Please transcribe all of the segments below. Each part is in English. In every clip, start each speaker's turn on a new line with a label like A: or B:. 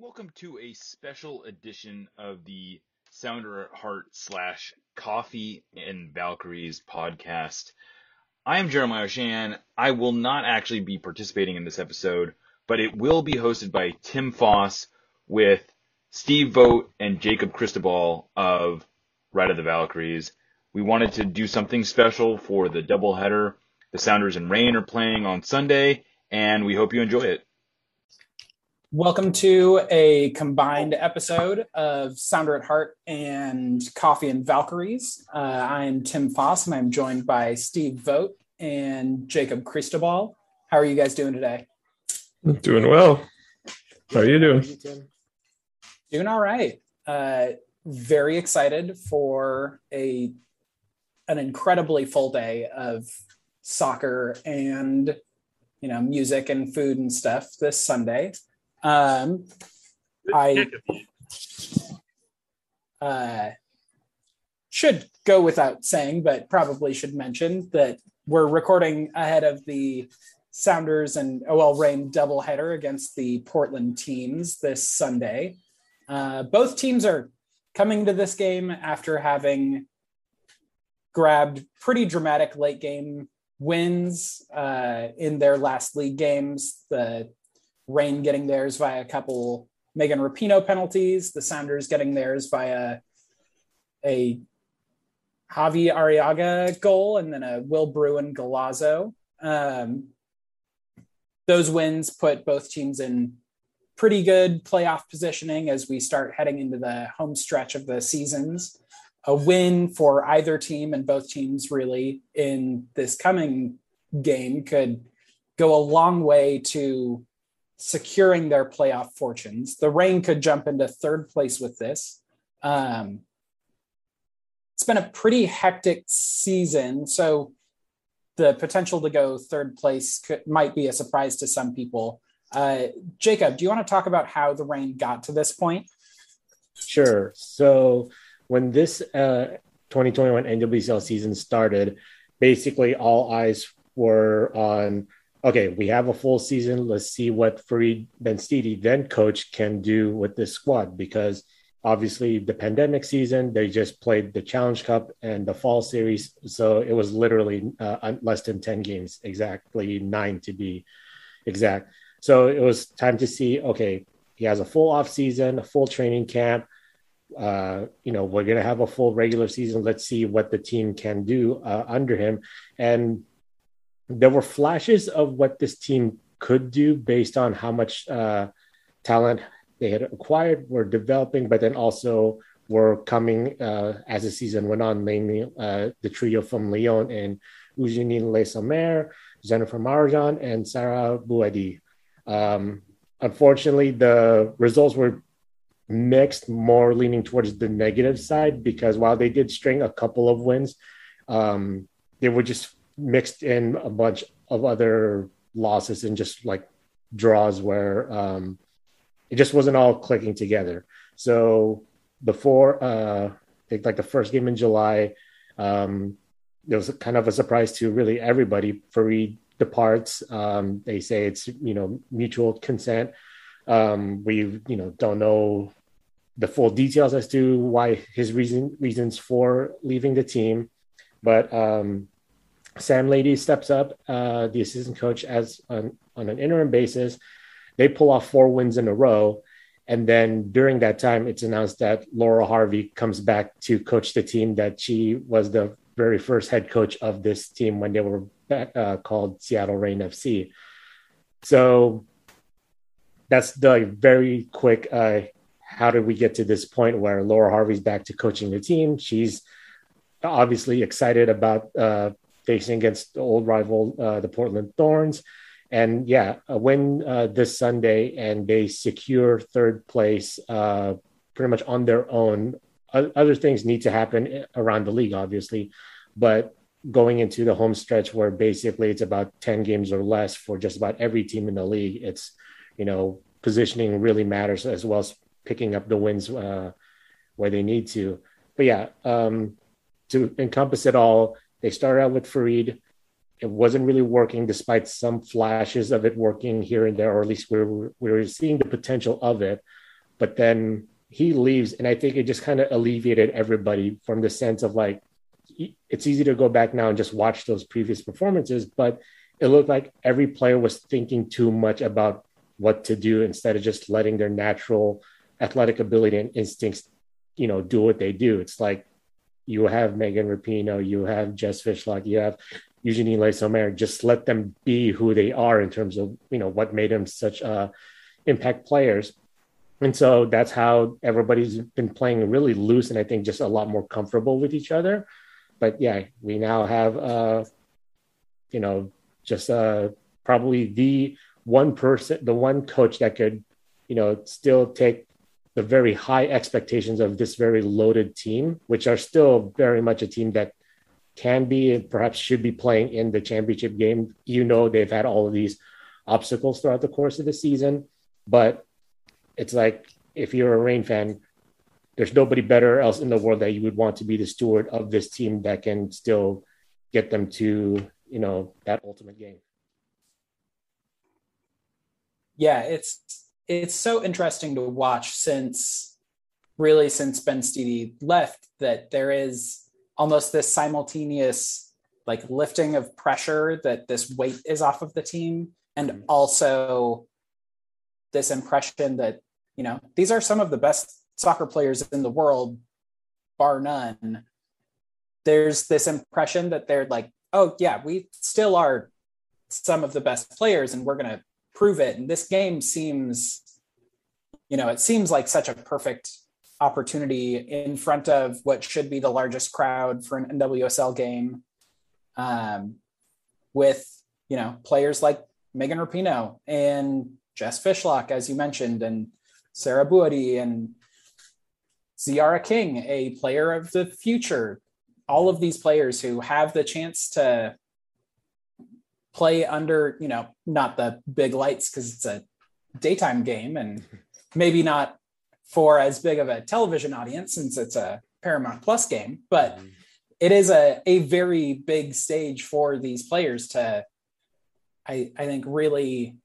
A: Welcome to a special edition of the Sounder at Heart slash Coffee and Valkyries podcast. I am Jeremiah Oshan. I will not actually be participating in this episode, but it will be hosted by Tim Foss with Steve Vogt and Jacob Cristobal of Ride of the Valkyries. We wanted to do something special for the doubleheader. The Sounders and Reign are playing on Sunday, and we hope you enjoy it.
B: Welcome to a combined episode of Sounder at Heart and Coffee and Valkyries. Uh, I'm Tim Foss and I'm joined by Steve Vogt and Jacob Cristobal. How are you guys doing today?
C: Doing well. How are you doing?
B: Doing all right. Uh, very excited for a an incredibly full day of soccer and you know music and food and stuff this Sunday. Um, I uh, should go without saying, but probably should mention that we're recording ahead of the Sounders and OL Reign doubleheader against the Portland teams this Sunday. Uh, both teams are coming to this game after having grabbed pretty dramatic late game wins uh, in their last league games. The Reign getting theirs via a couple Megan Rapinoe penalties, the Sounders getting theirs via a Xavi Arreaga goal and then a Will Bruin Golazo. Um, those wins put both teams in pretty good playoff positioning as we start heading into the home stretch of the seasons. A win for either team and both teams really in this coming game could go a long way to securing their playoff fortunes. The Reign could jump into third place with this. Um, it's been a pretty hectic season, so the potential to go third place could, might be a surprise to some people. Uh, Jacob, do you want to talk about how the Reign got to this point?
D: Sure. So when this uh, 2021 NWSL season started, basically all eyes were on okay, we have a full season. Let's see what Farid Benstiti, then coach, can do with this squad because obviously the pandemic season, they just played the Challenge Cup and the fall series. So it was literally uh, less than 10 games, exactly nine to be exact. So it was time to see, okay, he has a full off season, a full training camp. Uh, you know, we're going to have a full regular season. Let's see what the team can do uh, under him. And there were flashes of what this team could do based on how much uh, talent they had acquired, were developing, but then also were coming uh, as the season went on, mainly uh, the trio from Lyon and Eugenie Le Sommer, Dzsenifer Marozsán, and Sarah Bouhaddi. Um, unfortunately, the results were mixed, more leaning towards the negative side, because while they did string a couple of wins, um, they were just mixed in a bunch of other losses and just like draws where um, it just wasn't all clicking together. So before, uh, I think like the first game in July, um, it was kind of a surprise to really everybody. Farid departs. Um, they say it's you know mutual consent. Um, we you know don't know the full details as to why his reason reasons for leaving the team, but um, Sam Laity steps up, uh, the assistant coach, as on, on an interim basis. They pull off four wins in a row. And then during that time, it's announced that Laura Harvey comes back to coach the team, that she was the very first head coach of this team when they were uh, called Seattle Reign FC. So that's the very quick uh, how did we get to this point where Laura Harvey's back to coaching the team? She's obviously excited about uh, facing against the old rival, uh, the Portland Thorns. And yeah, a win uh, this Sunday, and they secure third place uh, pretty much on their own. Other things need to happen around the league, obviously, but going into the home stretch where basically it's about 10 games or less for just about every team in the league, it's, you know, positioning really matters as well as picking up the wins uh, where they need to. But yeah, um, to encompass it all, they started out with Farid. It wasn't really working, despite some flashes of it working here and there, or at least we were, we were seeing the potential of it. but then he leaves, and I think it just kind of alleviated everybody from the sense of like it's easy to go back now and just watch those previous performances, but it looked like every player was thinking too much about what to do instead of just letting their natural athletic ability and instincts, you know, do what they do. It's like you have Megan Rapinoe, you have Jess Fishlock, you have Eugenie Le Sommer. Just let them be who they are in terms of, you know, what made them such uh, impact players. And so that's how everybody's been playing really loose and I think just a lot more comfortable with each other. But yeah, we now have, uh, you know, just uh, probably the one person, the one coach that could, you know, still take the very high expectations of this very loaded team, which are still very much a team that can be and perhaps should be playing in the championship game. You know, they've had all of these obstacles throughout the course of the season, but it's like if you're a Reign fan, there's nobody better else in the world that you would want to be the steward of this team that can still get them to, you know, that ultimate game.
B: Yeah, it's it's so interesting to watch since really since Benstiti left that there is almost this simultaneous like lifting of pressure that this weight is off of the team and mm-hmm. also this impression that you know these are some of the best soccer players in the world bar none there's this impression that they're like oh yeah we still are some of the best players and we're going to prove it and this game seems you know it seems like such a perfect opportunity in front of what should be the largest crowd for an NWSL game um, with you know players like Megan Rapinoe and Jess Fishlock, as you mentioned, and Sarah Bouhaddi and Tziarra King, a player of the future. All of these players who have the chance to play under, you know, not the big lights because it's a daytime game and maybe not for as big of a television audience since it's a Paramount Plus game, but mm-hmm. it is a, a very big stage for these players to, I, I think, really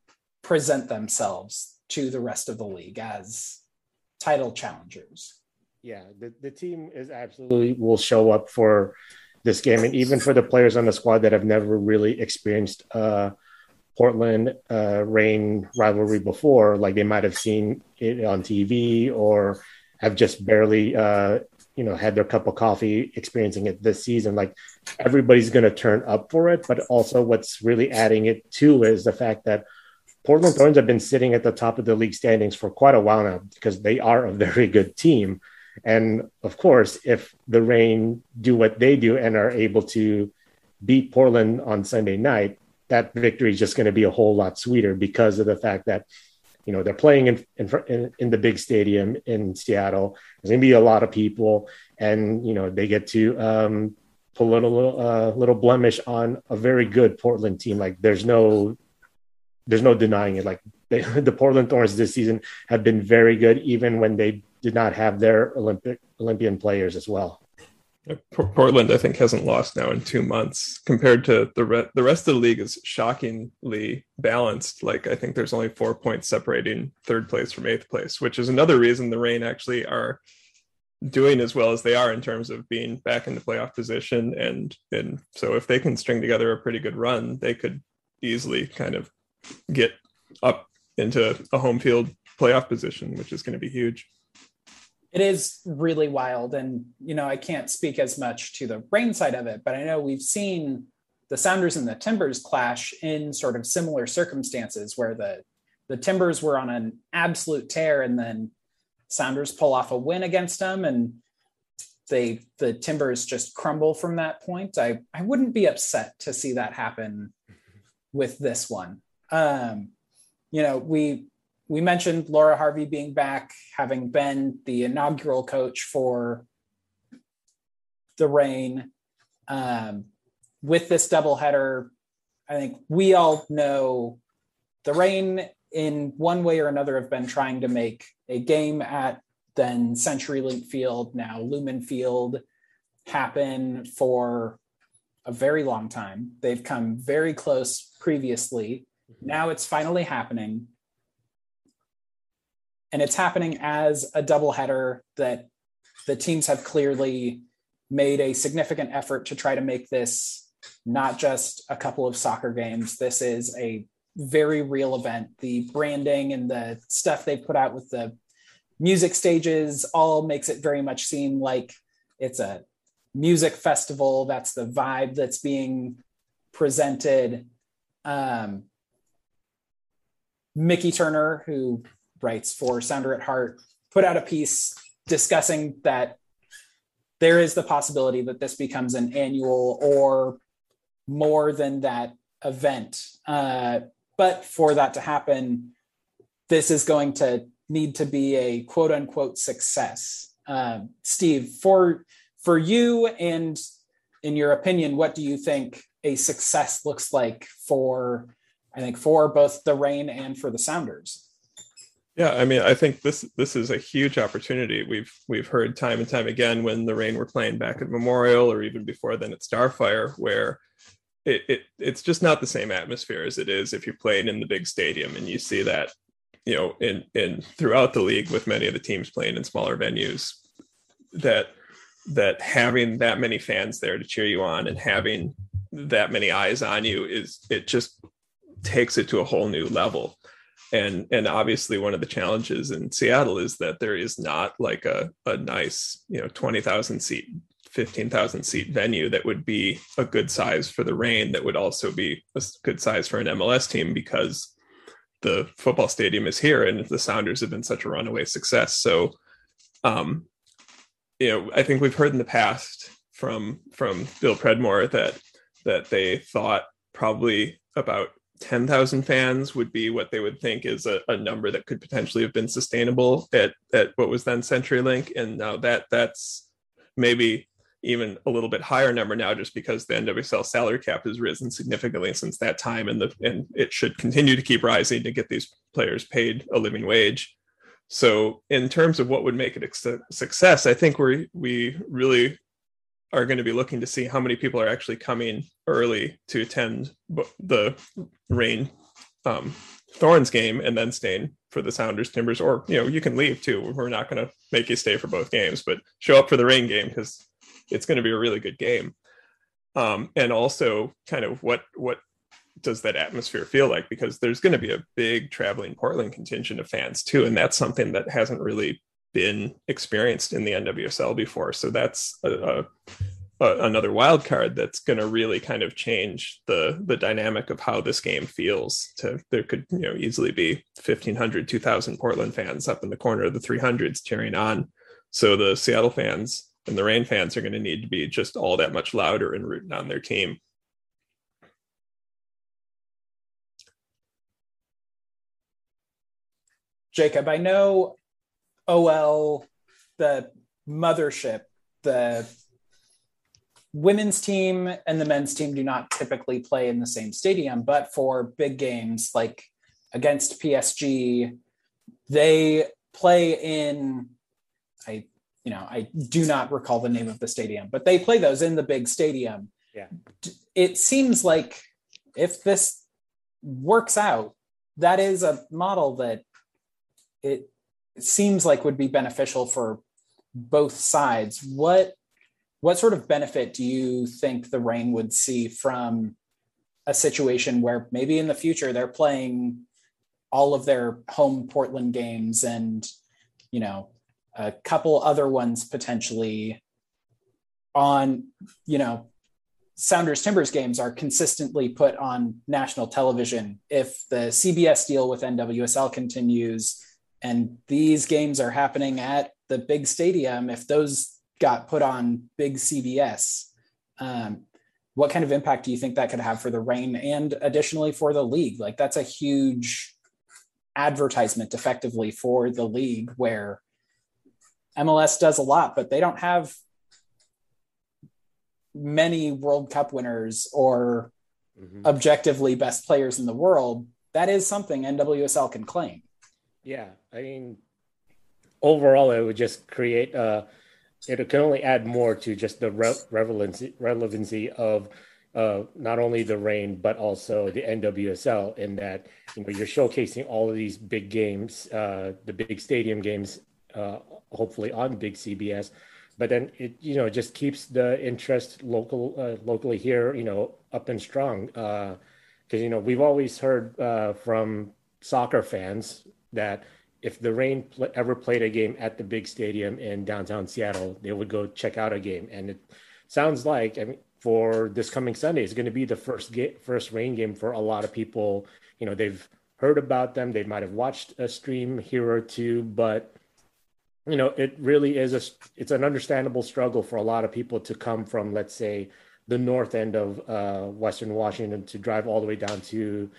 B: present themselves to the rest of the league as title challengers.
D: Yeah, the, the team is absolutely will show up for this game, and even for the players on the squad that have never really experienced uh, Portland uh, Reign rivalry before, like they might have seen it on TV or have just barely, uh, you know, had their cup of coffee experiencing it this season. Like everybody's going to turn up for it, but also what's really adding it to is the fact that Portland Thorns have been sitting at the top of the league standings for quite a while now because they are a very good team. And of course, if the Reign do what they do and are able to beat Portland on Sunday night, that victory is just going to be a whole lot sweeter because of the fact that you know they're playing in in, in the big stadium in Seattle. There's going to be a lot of people, and you know they get to um, put a little uh, little blemish on a very good Portland team. Like there's no there's no denying it. Like they, the Portland Thorns this season have been very good, even when they did not have their Olympic Olympian players as well.
C: Uh, Portland, I think, hasn't lost now in two months compared to the re- the rest of the league is shockingly balanced. Like I think there's only four points separating third place from eighth place, which is another reason the Reign actually are doing as well as they are in terms of being back in the playoff position. And and so if they can string together a pretty good run, they could easily kind of get up into a home field playoff position, which is going to be huge
B: it is really wild. And you know i can't speak as much to the Reign side of it but i know we've seen the sounders and the timbers clash in sort of similar circumstances where the the timbers were on an absolute tear and then sounders pull off a win against them and they the timbers just crumble from that point. I i wouldn't be upset to see that happen with this one. Um you know we we mentioned Laura Harvey being back, having been the inaugural coach for the Reign. Um, with this doubleheader, I think we all know the Reign in one way or another, have been trying to make a game at then CenturyLink Field, now Lumen Field, happen for a very long time. They've come very close previously. Now it's finally happening and it's happening as a doubleheader that the teams have clearly made a significant effort to try to make this not just a couple of soccer games. This is a very real event. The branding and the stuff they put out with the music stages all makes it very much seem like it's a music festival. That's the vibe that's being presented. Um, Mickey Turner, who writes for Sounder at Heart, put out a piece discussing that there is the possibility that this becomes an annual or more than that event. Uh, but for that to happen, this is going to need to be a quote unquote success. Uh, Steve, for for you and in your opinion, what do you think a success looks like for I think for both the Reign and for the Sounders?
C: Yeah, I mean, I think this this is a huge opportunity. We've we've heard time and time again when the Reign were playing back at Memorial, or even before then at Starfire, where it, it it's just not the same atmosphere as it is if you're playing in the big stadium, and you see that, you know, in in throughout the league with many of the teams playing in smaller venues, that that having that many fans there to cheer you on and having that many eyes on you is it just takes it to a whole new level and and obviously one of the challenges in Seattle is that there is not like a, a nice you know 20,000 seat 15,000 seat venue that would be a good size for the rain that would also be a good size for an MLS team because the football stadium is here and the Sounders have been such a runaway success. So um you know I think we've heard in the past from from Bill Predmore that that they thought probably about 10,000 fans would be what they would think is a, a, number that could potentially have been sustainable at, at what was then CenturyLink. And now that that's maybe even a little bit higher number now, just because the NWSL salary cap has risen significantly since that time. And the, and it should continue to keep rising to get these players paid a living wage. So in terms of what would make it a success, I think we we really are going to be looking to see how many people are actually coming early to attend the Reign um, Thorns game and then staying for the Sounders Timbers, or you know you can leave too. We're not going to make you stay for both games, but show up for the Reign game because it's going to be a really good game. Um, and also, kind of what what does that atmosphere feel like? Because there's going to be a big traveling Portland contingent of fans too, and that's something that hasn't really been experienced in the NWSL before. So that's a, a, a, another wild card that's going to really kind of change the the dynamic of how this game feels. To there could you know easily be 1,500, 2,000 Portland fans up in the corner of the 300s cheering on. So the Seattle fans and the Reign fans are going to need to be just all that much louder and rooting on their team.
B: Jacob, I know OL, the mothership, the women's team and the men's team do not typically play in the same stadium, but for big games like against PSG, they play in I you know, I do not recall the name of the stadium, but they play those in the big stadium.
D: Yeah.
B: It seems like if this works out, that is a model that it seems like would be beneficial for both sides. What what sort of benefit do you think the Reign would see from a situation where maybe in the future they're playing all of their home Portland games and you know a couple other ones potentially on you know Sounders Timbers games are consistently put on national television if the CBS deal with NWSL continues and these games are happening at the big stadium if those got put on big cbs um, what kind of impact do you think that could have for the Reign and additionally for the league? Like that's a huge advertisement effectively for the league where mls does a lot but they don't have many world cup winners or mm-hmm. objectively best players in the world. That is something nwsl can claim
D: yeah, I mean, overall, it would just create. Uh, it can only add more to just the re- relevancy relevancy of uh, not only the Reign but also the NWSL in that you know you're showcasing all of these big games, uh, the big stadium games, uh, hopefully on big CBS. But then it you know just keeps the interest local uh, locally here you know up and strong because uh, you know we've always heard uh, from soccer fans that if the Reign pl- ever played a game at the big stadium in downtown Seattle, they would go check out a game. And it sounds like I mean, for this coming Sunday, it's going to be the first ga- first Reign game for a lot of people. You know, they've heard about them, they might have watched a stream here or two, but you know, it really is a it's an understandable struggle for a lot of people to come from, let's say, the north end of uh, Western Washington to drive all the way down to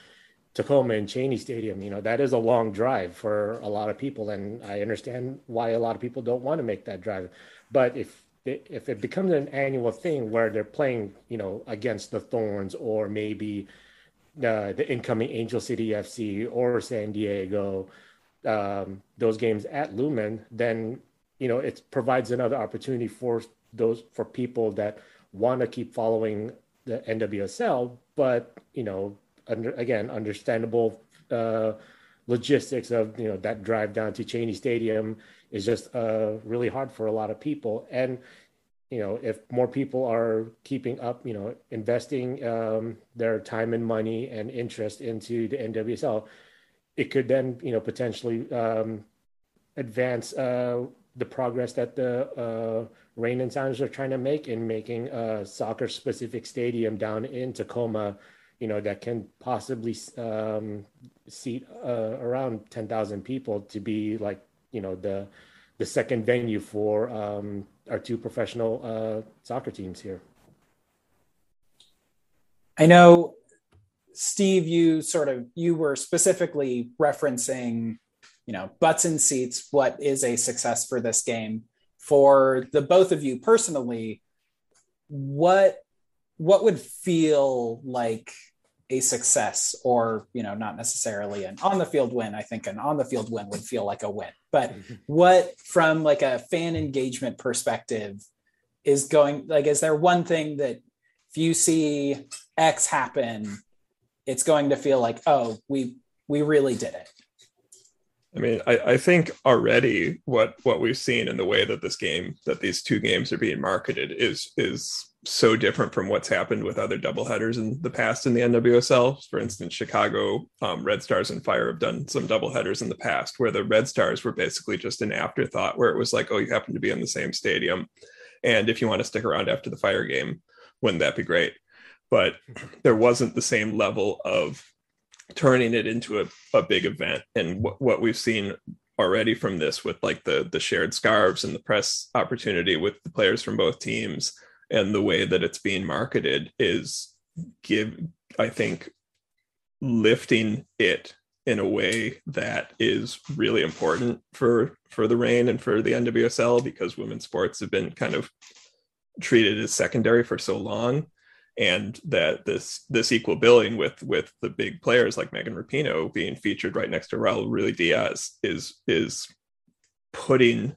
D: Tacoma and Cheney Stadium. You know, that is a long drive for a lot of people, and I understand why a lot of people don't want to make that drive. But if if it becomes an annual thing where they're playing, you know, against the Thorns or maybe uh, the incoming Angel City FC or San Diego, um, those games at Lumen, then you know it provides another opportunity for those for people that want to keep following the NWSL, but you know under again understandable uh, logistics of you know that drive down to Cheney Stadium is just uh, really hard for a lot of people. And you know if more people are keeping up, you know, investing um, their time and money and interest into the NWSL, it could then you know potentially um, advance uh, the progress that the uh, Reign and Sounders are trying to make in making a soccer specific stadium down in Tacoma you know that can possibly um, seat uh, around 10,000 people to be like you know the the second venue for um, our two professional uh, soccer teams here.
B: I know, Steve. You sort of you were specifically referencing, you know, butts and seats. What is a success for this game for the both of you personally? What what would feel like a success or you know not necessarily an on the field win. I think an on the field win would feel like a win. But what from like a fan engagement perspective is going like is there one thing that if you see x happen it's going to feel like oh we we really did it?
C: I mean, I, I think already what what we've seen in the way that this game, that these two games are being marketed, is is so different from what's happened with other doubleheaders in the past in the NWSL. For instance, Chicago um, Red Stars and Fire have done some doubleheaders in the past where the Red Stars were basically just an afterthought, where it was like, oh, you happen to be in the same stadium, and if you want to stick around after the Fire game, wouldn't that be great? But there wasn't the same level of turning it into a, a big event, and what we've seen already from this with like the the shared scarves and the press opportunity with the players from both teams and the way that it's being marketed is give i think lifting it in a way that is really important for for the Reign and for the nwsl because women's sports have been kind of treated as secondary for so long and that this this equal billing with with the big players like megan rapinoe being featured right next to raul ruidiaz is is putting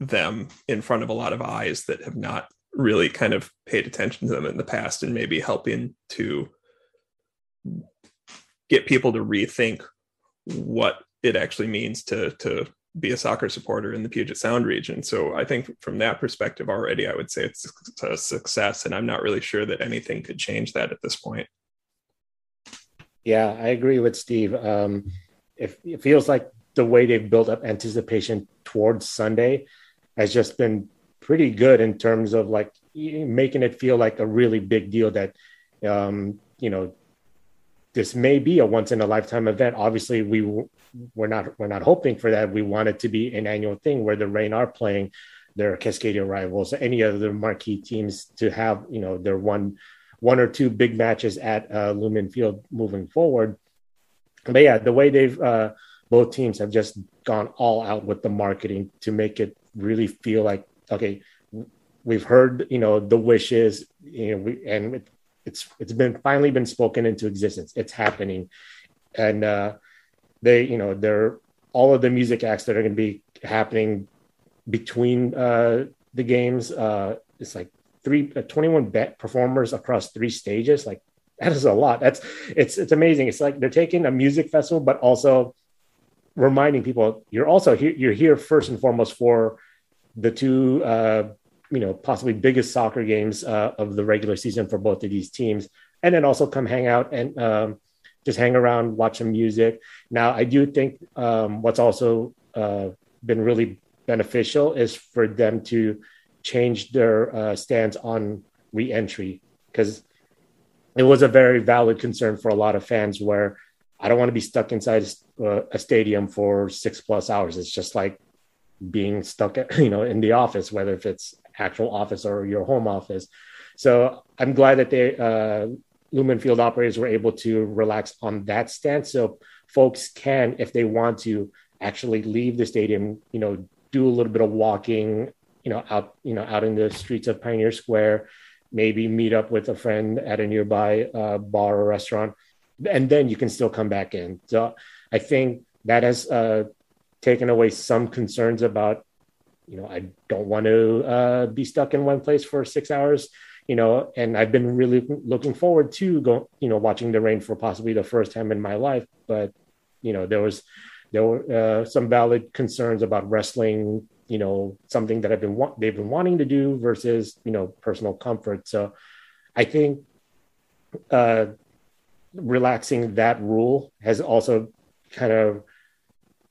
C: them in front of a lot of eyes that have not really kind of paid attention to them in the past and maybe helping to get people to rethink what it actually means to to be a soccer supporter in the Puget Sound region. So I think from that perspective already I would say it's a success and I'm not really sure that anything could change that at this point.
D: Yeah, I agree with Steve. Um, it, it feels like the way they've built up anticipation towards Sunday has just been pretty good in terms of like making it feel like a really big deal that um, you know this may be a once in a lifetime event. Obviously, we we're not we're not hoping for that. We want it to be an annual thing where the Reign are playing their Cascadia rivals, any other marquee teams to have you know their one one or two big matches at uh, Lumen Field moving forward. But yeah, the way they've uh, both teams have just gone all out with the marketing to make it really feel like okay, we've heard, you know, the wishes, you know, we, and it, it's it's been finally been spoken into existence. It's happening, and uh, they, you know, they're all of the music acts that are going to be happening between uh, the games. Uh, it's like three uh, 21 bet performers across three stages like that is a lot that's it's it's amazing it's like they're taking a music festival but also reminding people you're also here you're here first and foremost for the two uh you know possibly biggest soccer games uh, of the regular season for both of these teams. And then also come hang out and um, just hang around watch some music. Now i do think um, what's also uh, been really beneficial is for them to change their uh, stance on reentry. Because it was a very valid concern for a lot of fans where I don't want to be stuck inside a, a stadium for six plus hours. It's just like being stuck, at, you know, in the office, whether if it's actual office or your home office. So I'm glad that they uh, Lumen Field operators were able to relax on that stance, so folks can, if they want to, actually leave the stadium, you know, do a little bit of walking, you know, out, you know, out in the streets of Pioneer Square, maybe meet up with a friend at a nearby uh, bar or restaurant, and then you can still come back in. So I think that has uh, taken away some concerns about, you know, I don't want to uh, be stuck in one place for six hours, you know, and I've been really looking forward to go, you know, watching the Reign for possibly the first time in my life. But, you know, there was there were uh, some valid concerns about wrestling you know something that I've been wa- they've been wanting to do versus you know personal comfort. So I think uh, relaxing that rule has also kind of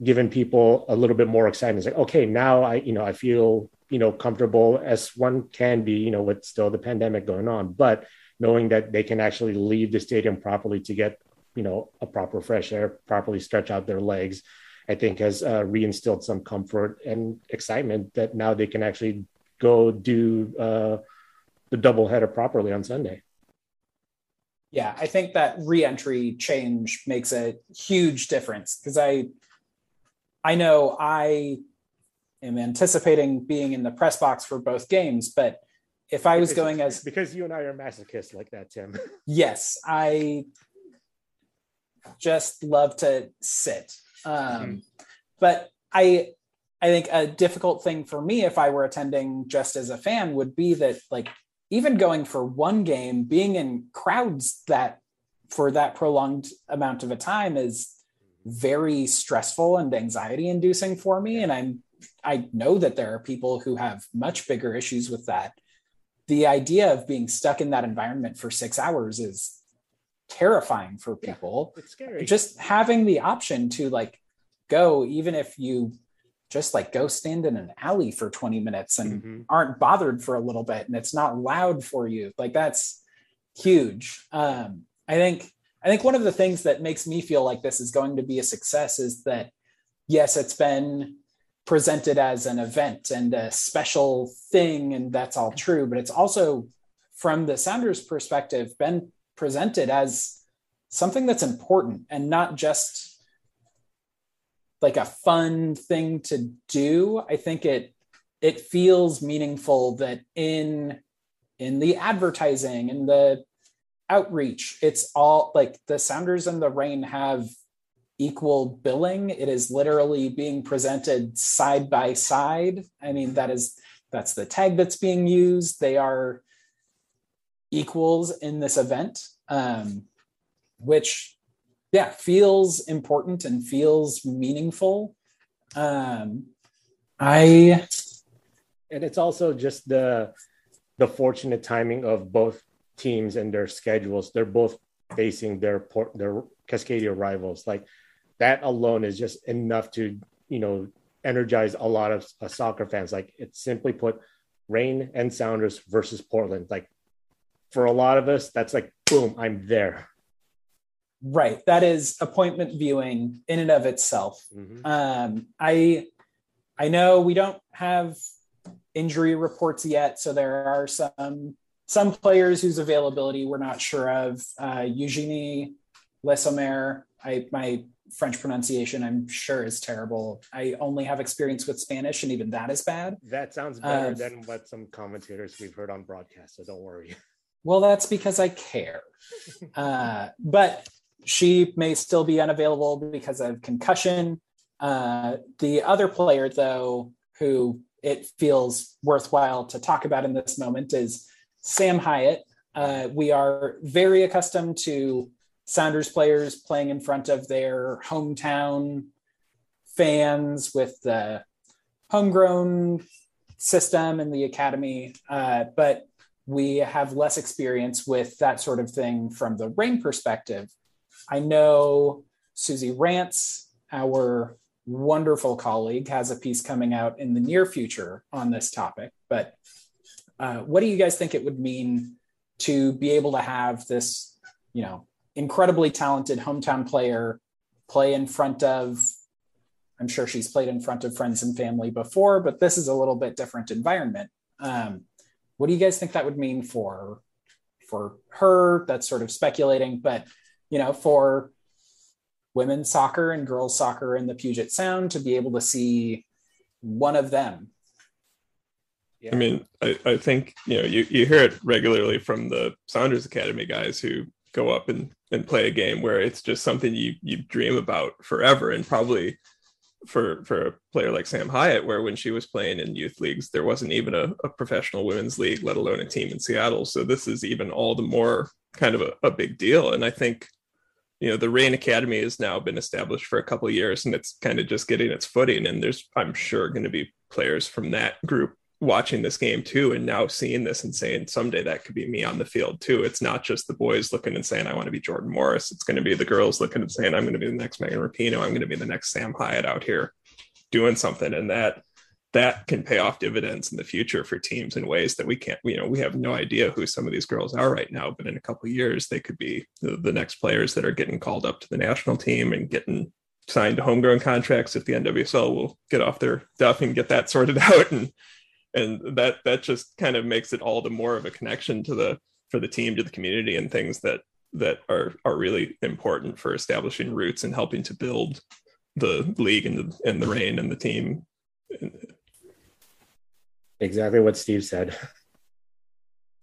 D: given people a little bit more excitement. It's like okay, now I you know I feel you know comfortable as one can be you know with still the pandemic going on, but knowing that they can actually leave the stadium properly to get you know a proper fresh air, properly stretch out their legs I think has uh, reinstilled some comfort and excitement that now they can actually go do uh, the doubleheader properly on Sunday.
B: Yeah, I think that reentry change makes a huge difference because I, I know I am anticipating being in the press box for both games, but if I was
D: because,
B: going as
D: because you and I are masochists like that, Tim.
B: yes, I just love to sit um, mm-hmm. But I I think a difficult thing for me if I were attending just as a fan would be that like even going for one game, being in crowds that for that prolonged amount of a time is very stressful and anxiety inducing for me. And I'm I know that there are people who have much bigger issues with that. The idea of being stuck in that environment for six hours is terrifying for people.
D: Yeah, it's scary.
B: Just having the option to like go, even if you just like go stand in an alley for 20 minutes and mm-hmm. aren't bothered for a little bit and it's not loud for you. Like that's huge. Um, I think I think one of the things that makes me feel like this is going to be a success is that yes, it's been presented as an event and a special thing, and that's all true, but it's also from the Sounders perspective been presented as something that's important and not just like a fun thing to do. I think it it feels meaningful that in in the advertising and the outreach it's all like the sounders and the Reign have equal billing. It is literally being presented side by side. I mean that is that's the tag that's being used. They are equals in this event um, which yeah feels important and feels meaningful. Um i
D: and it's also just the the fortunate timing of both teams and their schedules they're both facing their port their cascadia rivals like that alone is just enough to you know energize a lot of uh, soccer fans like it's simply put reign and sounders versus portland like for a lot of us that's like boom i'm there
B: Right. That is appointment viewing in and of itself. Mm-hmm. Um, I I know we don't have injury reports yet, so there are some some players whose availability we're not sure of. Uh, Eugenie Le Sommer, I my French pronunciation I'm sure is terrible. I only have experience with Spanish, and even that is bad.
D: That sounds better uh, than what some commentators we've heard on broadcast. So don't worry.
B: Well, that's because I care. Uh, but she may still be unavailable because of concussion. Uh, the other player, though, who it feels worthwhile to talk about in this moment is Sam Hiatt. Uh, we are very accustomed to Sounders players playing in front of their hometown fans with the homegrown system and the academy, uh, but we have less experience with that sort of thing from the Reign perspective. I know Susie Rantz, our wonderful colleague, has a piece coming out in the near future on this topic. But uh, what do you guys think it would mean to be able to have this, you know, incredibly talented hometown player play in front of i'm sure she's played in front of friends and family before but this is a little bit different environment. Um, what do you guys think that would mean for for her? That's sort of speculating but you know for women's soccer and girls soccer in the puget sound to be able to see one of them
C: yeah. I mean, I, I think you know you, you hear it regularly from the Sounders Academy guys who go up and, and play a game where it's just something you you dream about forever and probably for for a player like Sam Hiatt, where when she was playing in youth leagues, there wasn't even a, a, professional women's league, let alone a team in Seattle. So this is even all the more kind of a, a, big deal. And I think, you know, the Reign Academy has now been established for a couple years and it's kind of just getting its footing. And there's, I'm sure, going to be players from that group watching this game too and now seeing this and saying someday that could be me on the field too. It's not just the boys looking and saying i want to be jordan morris. It's going to be the girls looking and saying i'm going to be the next megan rapinoe. I'm going to be the next sam hiatt out here doing something. And that that can pay off dividends in the future for teams in ways that we can't you know we have no idea who some of these girls are right now but in a couple years they could be the, the next players that are getting called up to the national team and getting signed to homegrown contracts if the nwsl will get off their duff and get that sorted out and and that that just kind of makes it all the more of a connection to the for the team to the community and things that that are are really important for establishing roots and helping to build the league and the and the Reign and the team.
D: Exactly what steve said.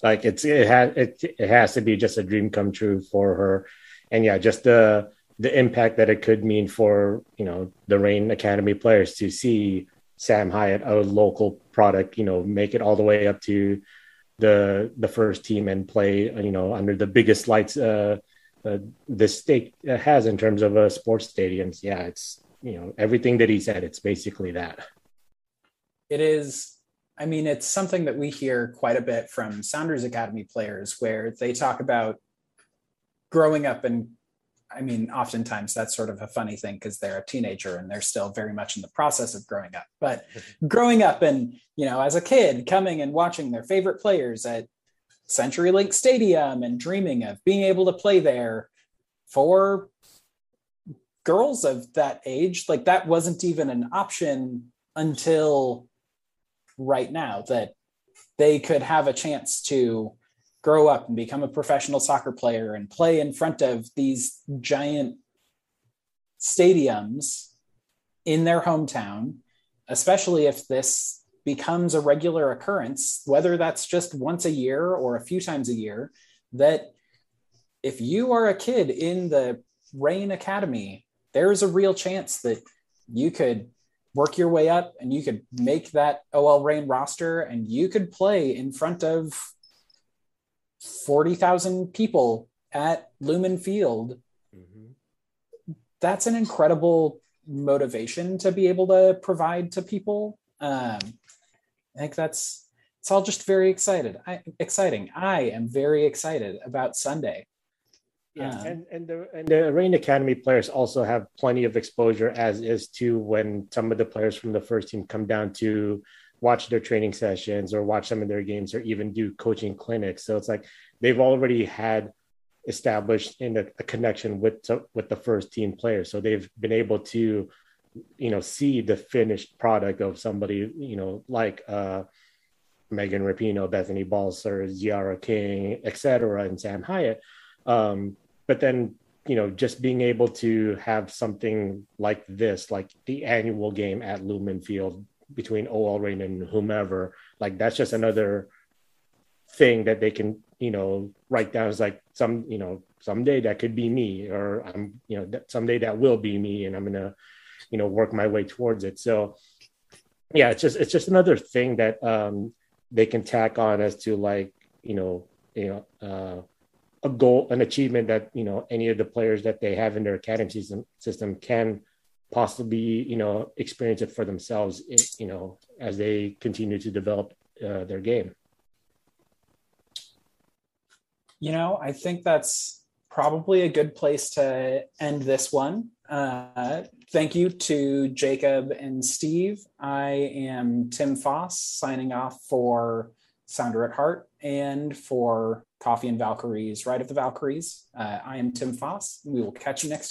D: Like it's it has it, it has to be just a dream come true for her. And yeah just the the impact that it could mean for you know the Reign academy players to see Sam Hiatt a local product, you know, make it all the way up to the the first team and play, you know, under the biggest lights uh, uh, the state has in terms of uh, sports stadiums. Yeah, it's you know everything that he said. It's basically that.
B: It is. I mean, it's something that we hear quite a bit from Sounders Academy players, where they talk about growing up and I mean, oftentimes that's sort of a funny thing because they're a teenager and they're still very much in the process of growing up. But growing up and, you know, as a kid coming and watching their favorite players at CenturyLink Stadium and dreaming of being able to play there for girls of that age, like that wasn't even an option until right now that they could have a chance to grow up and become a professional soccer player and play in front of these giant stadiums in their hometown, especially if this becomes a regular occurrence, whether that's just once a year or a few times a year, that if you are a kid in the Reign Academy, there's a real chance that you could work your way up and you could make that OL Reign roster and you could play in front of 40,000 people at Lumen Field. Mm-hmm. That's an incredible motivation to be able to provide to people. Um, I think that's it's all just very excited. I, exciting. I am very excited about Sunday.
D: Yeah, um, and and the and the Reign Academy players also have plenty of exposure, as is to when some of the players from the first team come down to watch their training sessions or watch some of their games or even do coaching clinics. So it's like they've already had established in a, a connection with with the first team players. So they've been able to, you know, see the finished product of somebody, you know, like uh, Megan Rapinoe, Bethany Balcer, Tziarra King, etc., and Sam Hiatt. Um, but then you know just being able to have something like this like the annual game at lumen field between OL Reign and whomever, like that's just another thing that they can, you know, write down as like some, you know, someday that could be me, or I'm, you know, that someday that will be me, and I'm gonna, you know, work my way towards it. So, yeah, it's just it's just another thing that um, they can tack on as to like you know, you know, uh, a goal, an achievement that you know any of the players that they have in their academy system system can possibly you know experience it for themselves, you know, as they continue to develop uh, their game.
B: You know, I think that's probably a good place to end this one. Uh, thank you to Jacob and Steve. I am Tim Foss signing off for Sounder at Heart and for Coffee and Valkyries, Ride of the Valkyries. Uh, I am Tim Foss. We will catch you next time.